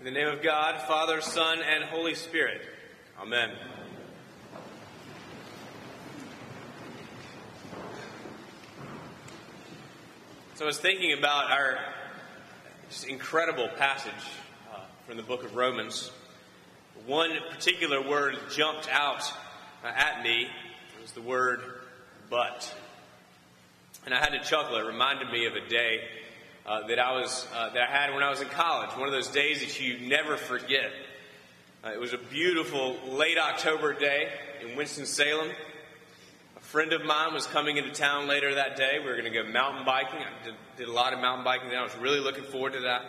In the name of God, Father, Son, and Holy Spirit. Amen. So I was thinking about our just incredible passage uh, from the book of Romans. One particular word jumped out uh, at me. It was the word but. And I had to chuckle. It reminded me of a day uh, that I was uh, that I had when I was in college. One of those days that you never forget. Uh, it was a beautiful late October day in Winston Salem. A friend of mine was coming into town later that day. We were going to go mountain biking. I did, did, a lot of mountain biking then. I was really looking forward to that.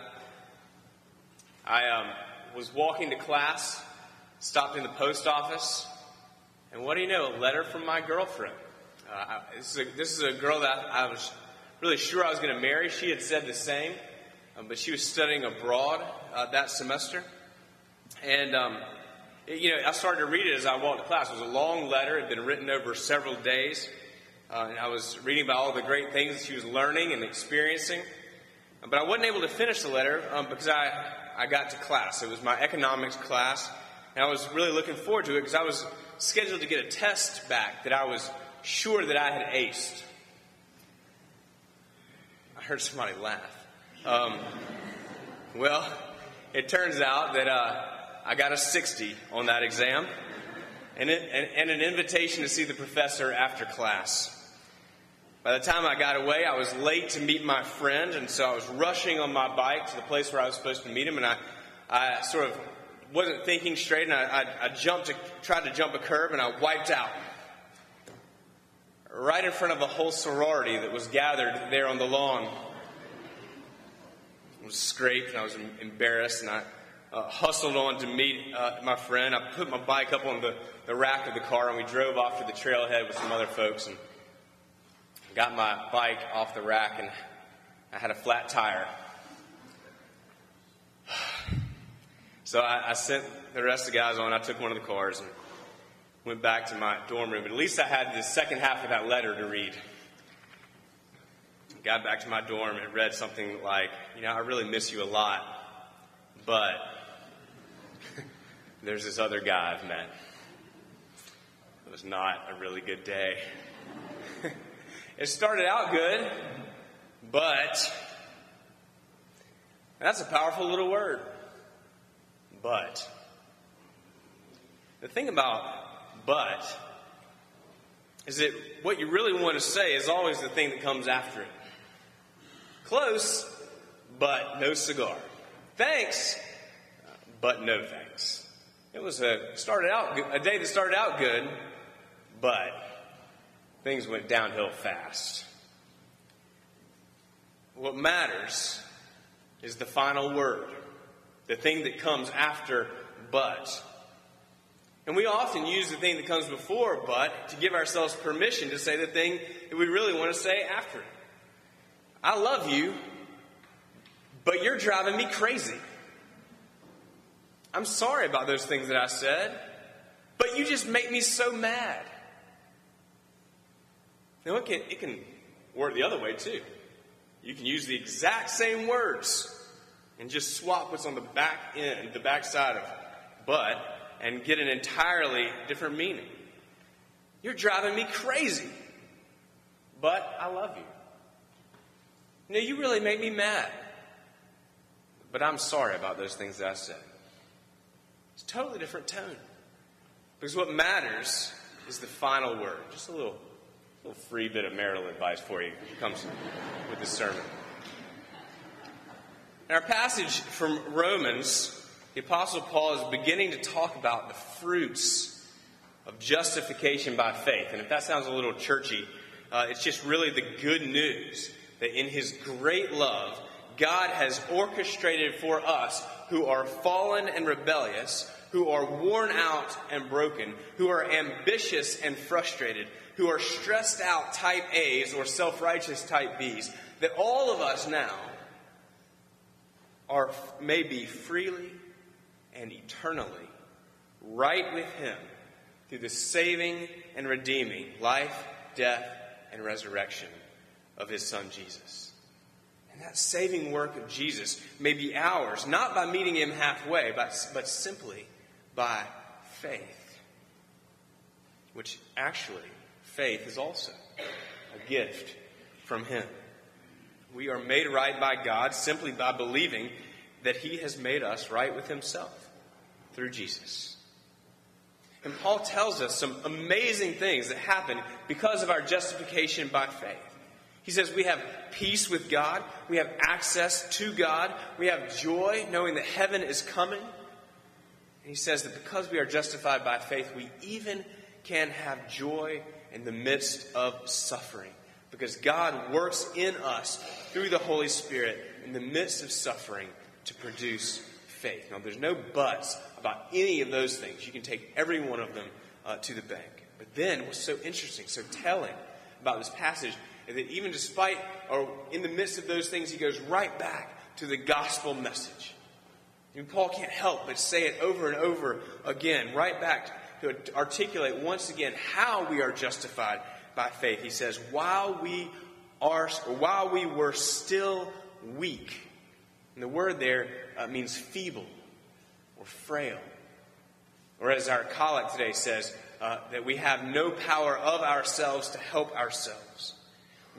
I um, was walking to class, stopped in the post office, and what do you know? A letter from my girlfriend. Uh, this, is a, this is a girl that I was really sure I was going to marry. She had said the same, um, but she was studying abroad uh, that semester. And, um, it, you know, I started to read it as I walked to class. It was a long letter. It had been written over several days. Uh, and I was reading about all the great things that she was learning and experiencing. But I wasn't able to finish the letter um, because I, I got to class. It was my economics class. And I was really looking forward to it because I was scheduled to get a test back that I was sure that I had aced. I heard somebody laugh. Um, well, it turns out that uh, I got a 60 on that exam and, it, and, and an invitation to see the professor after class. By the time I got away, I was late to meet my friend, and so I was rushing on my bike to the place where I was supposed to meet him, and I, I sort of wasn't thinking straight, and I, I, I jumped, to, tried to jump a curb, and I wiped out right in front of a whole sorority that was gathered there on the lawn. I was scraped and I was embarrassed and I uh, hustled on to meet uh, my friend. I put my bike up on the, the rack of the car and we drove off to the trailhead with some other folks and got my bike off the rack and I had a flat tire. So I, I sent the rest of the guys on. I took one of the cars and went back to my dorm room. But at least I had the second half of that letter to read. Got back to my dorm and read something like, you know, I really miss you a lot, but there's this other guy I've met. It was not a really good day. it started out good, but that's a powerful little word. But the thing about but is that what you really want to say is always the thing that comes after it. Close, but no cigar. Thanks, but no thanks. It was a started out a day that started out good, but things went downhill fast. What matters is the final word, the thing that comes after but. And we often use the thing that comes before but to give ourselves permission to say the thing that we really want to say after. I love you, but you're driving me crazy. I'm sorry about those things that I said, but you just make me so mad. Now, it can, it can work the other way too. You can use the exact same words and just swap what's on the back end, the back side of but, and get an entirely different meaning. You're driving me crazy, but I love you. Know, you really make me mad, but I'm sorry about those things that I said. It's a totally different tone. Because what matters is the final word. Just a little, little free bit of marital advice for you. Comes with this sermon. Our passage from Romans, the Apostle Paul is beginning to talk about the fruits of justification by faith. And if that sounds a little churchy, uh, it's just really the good news that in His great love, God has orchestrated for us who are fallen and rebellious, who are worn out and broken, who are ambitious and frustrated, who are stressed out type A's or self righteous type B's, that all of us now are maybe freely and eternally right with Him through the saving and redeeming life, death, and resurrection of His Son Jesus. And that saving work of Jesus may be ours, not by meeting him halfway, but, but simply by faith. Which actually, faith is also a gift from him. We are made right by God simply by believing that he has made us right with himself through Jesus. And Paul tells us some amazing things that happen because of our justification by faith. He says we have peace with God, we have access to God, we have joy knowing that heaven is coming. And he says that because we are justified by faith, we even can have joy in the midst of suffering. Because God works in us through the Holy Spirit in the midst of suffering to produce faith. Now, there's no buts about any of those things. You can take every one of them uh, to the bank. But then, what's so interesting, so telling about this passage is that even despite, or in the midst of those things, he goes right back to the gospel message. Mean, Paul can't help but say it over and over again, right back to articulate once again how we are justified by faith. He says, while we are, while we were still weak, and the word there uh, means feeble or frail. Or as our collect today says, uh, that we have no power of ourselves to help ourselves.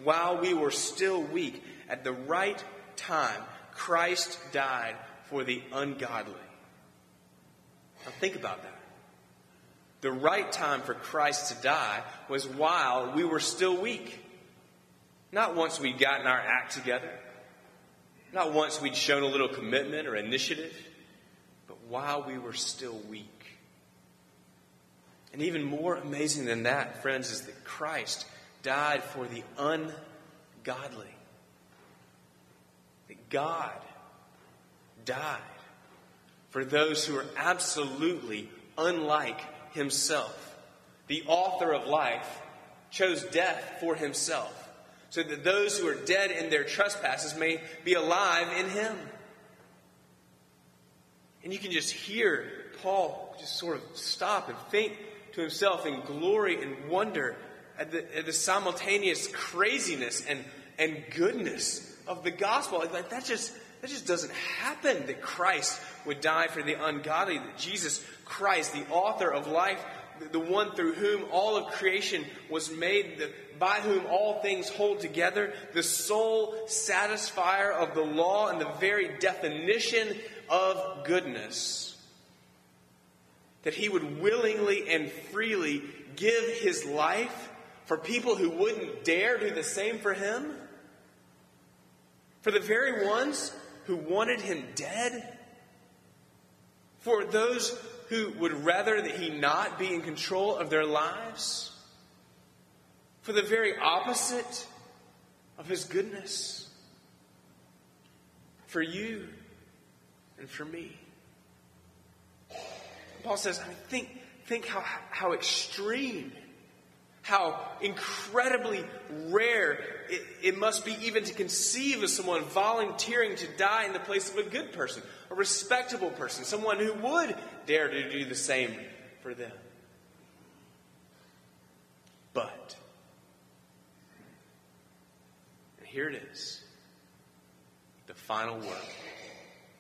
While we were still weak, at the right time, Christ died for the ungodly. Now think about that. The right time for Christ to die was while we were still weak. Not once we'd gotten our act together. Not once we'd shown a little commitment or initiative. But while we were still weak. And even more amazing than that, friends, is that Christ died for the ungodly. That God died for those who are absolutely unlike himself. The author of life chose death for himself so that those who are dead in their trespasses may be alive in him. And you can just hear Paul just sort of stop and think to himself in glory and wonder at the, at the simultaneous craziness and, and goodness of the gospel. Like that just that just doesn't happen that Christ would die for the ungodly, that Jesus Christ, the author of life, the one through whom all of creation was made, the, by whom all things hold together, the sole satisfier of the law and the very definition of goodness, that he would willingly and freely give his life for people who wouldn't dare do the same for him? For the very ones who wanted him dead? For those who would rather that he not be in control of their lives? For the very opposite of his goodness? For you and for me. Paul says, I mean, think, think how, how extreme how incredibly rare it, it, must be even to conceive of someone volunteering to die in the place of a good person, a respectable person, someone who would dare to do the same for them. But, and here it is the final word,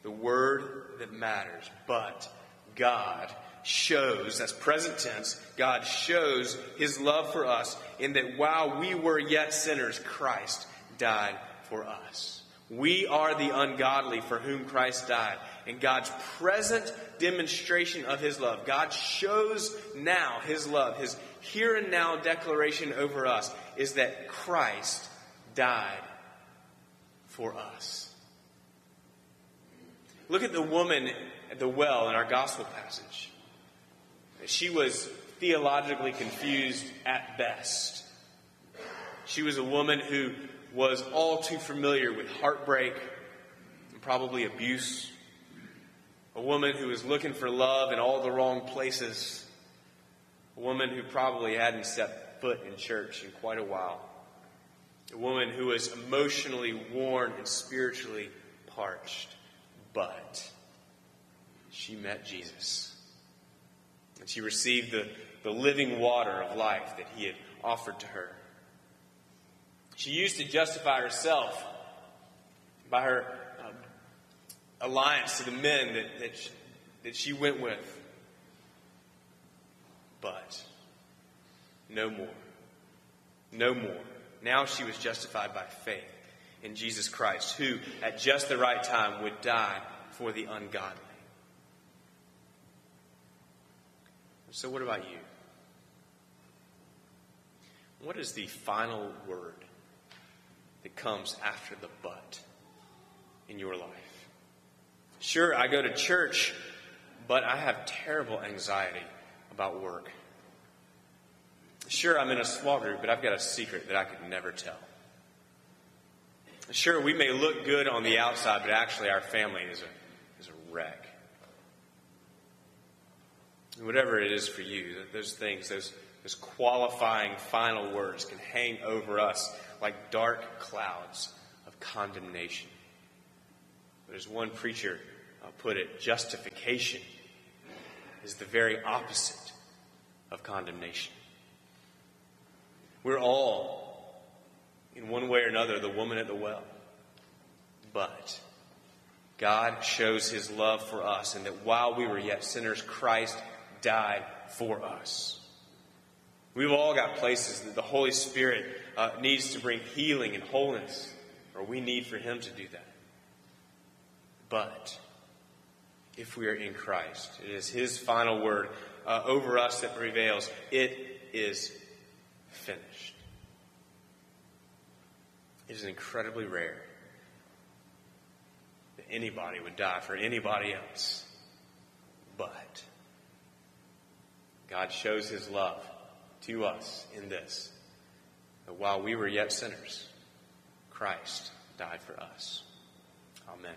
the word that matters. But God shows, that's present tense, God shows his love for us in that while we were yet sinners, Christ died for us. We are the ungodly for whom Christ died. And God's present demonstration of his love, God shows now his love, his here and now declaration over us is that Christ died for us. Look at the woman at the well in our gospel passage. She was theologically confused at best. She was a woman who was all too familiar with heartbreak and probably abuse. A woman who was looking for love in all the wrong places. A woman who probably hadn't set foot in church in quite a while. A woman who was emotionally worn and spiritually parched. But she met Jesus. And she received the, the living water of life that he had offered to her. She used to justify herself by her um, alliance to the men that, that, she, that she went with. But no more. No more. Now she was justified by faith in Jesus Christ, who at just the right time would die for the ungodly. So, what about you? What is the final word that comes after the but in your life? Sure, I go to church, but I have terrible anxiety about work. Sure, I'm in a small group, but I've got a secret that I could never tell. Sure, we may look good on the outside, but actually our family is a, is a wreck. Whatever it is for you, those things, those, those qualifying final words can hang over us like dark clouds of condemnation. But as one preacher uh, put it, justification is the very opposite of condemnation. We're all, in one way or another, the woman at the well. But God shows his love for us, and that while we were yet sinners, Christ died for us. We've all got places that the Holy Spirit uh, needs to bring healing and wholeness, or we need for Him to do that. But if we are in Christ, it is His final word uh, over us that prevails. It is finished. It is incredibly rare that anybody would die for anybody else. But God shows his love to us in this that while we were yet sinners, Christ died for us. Amen.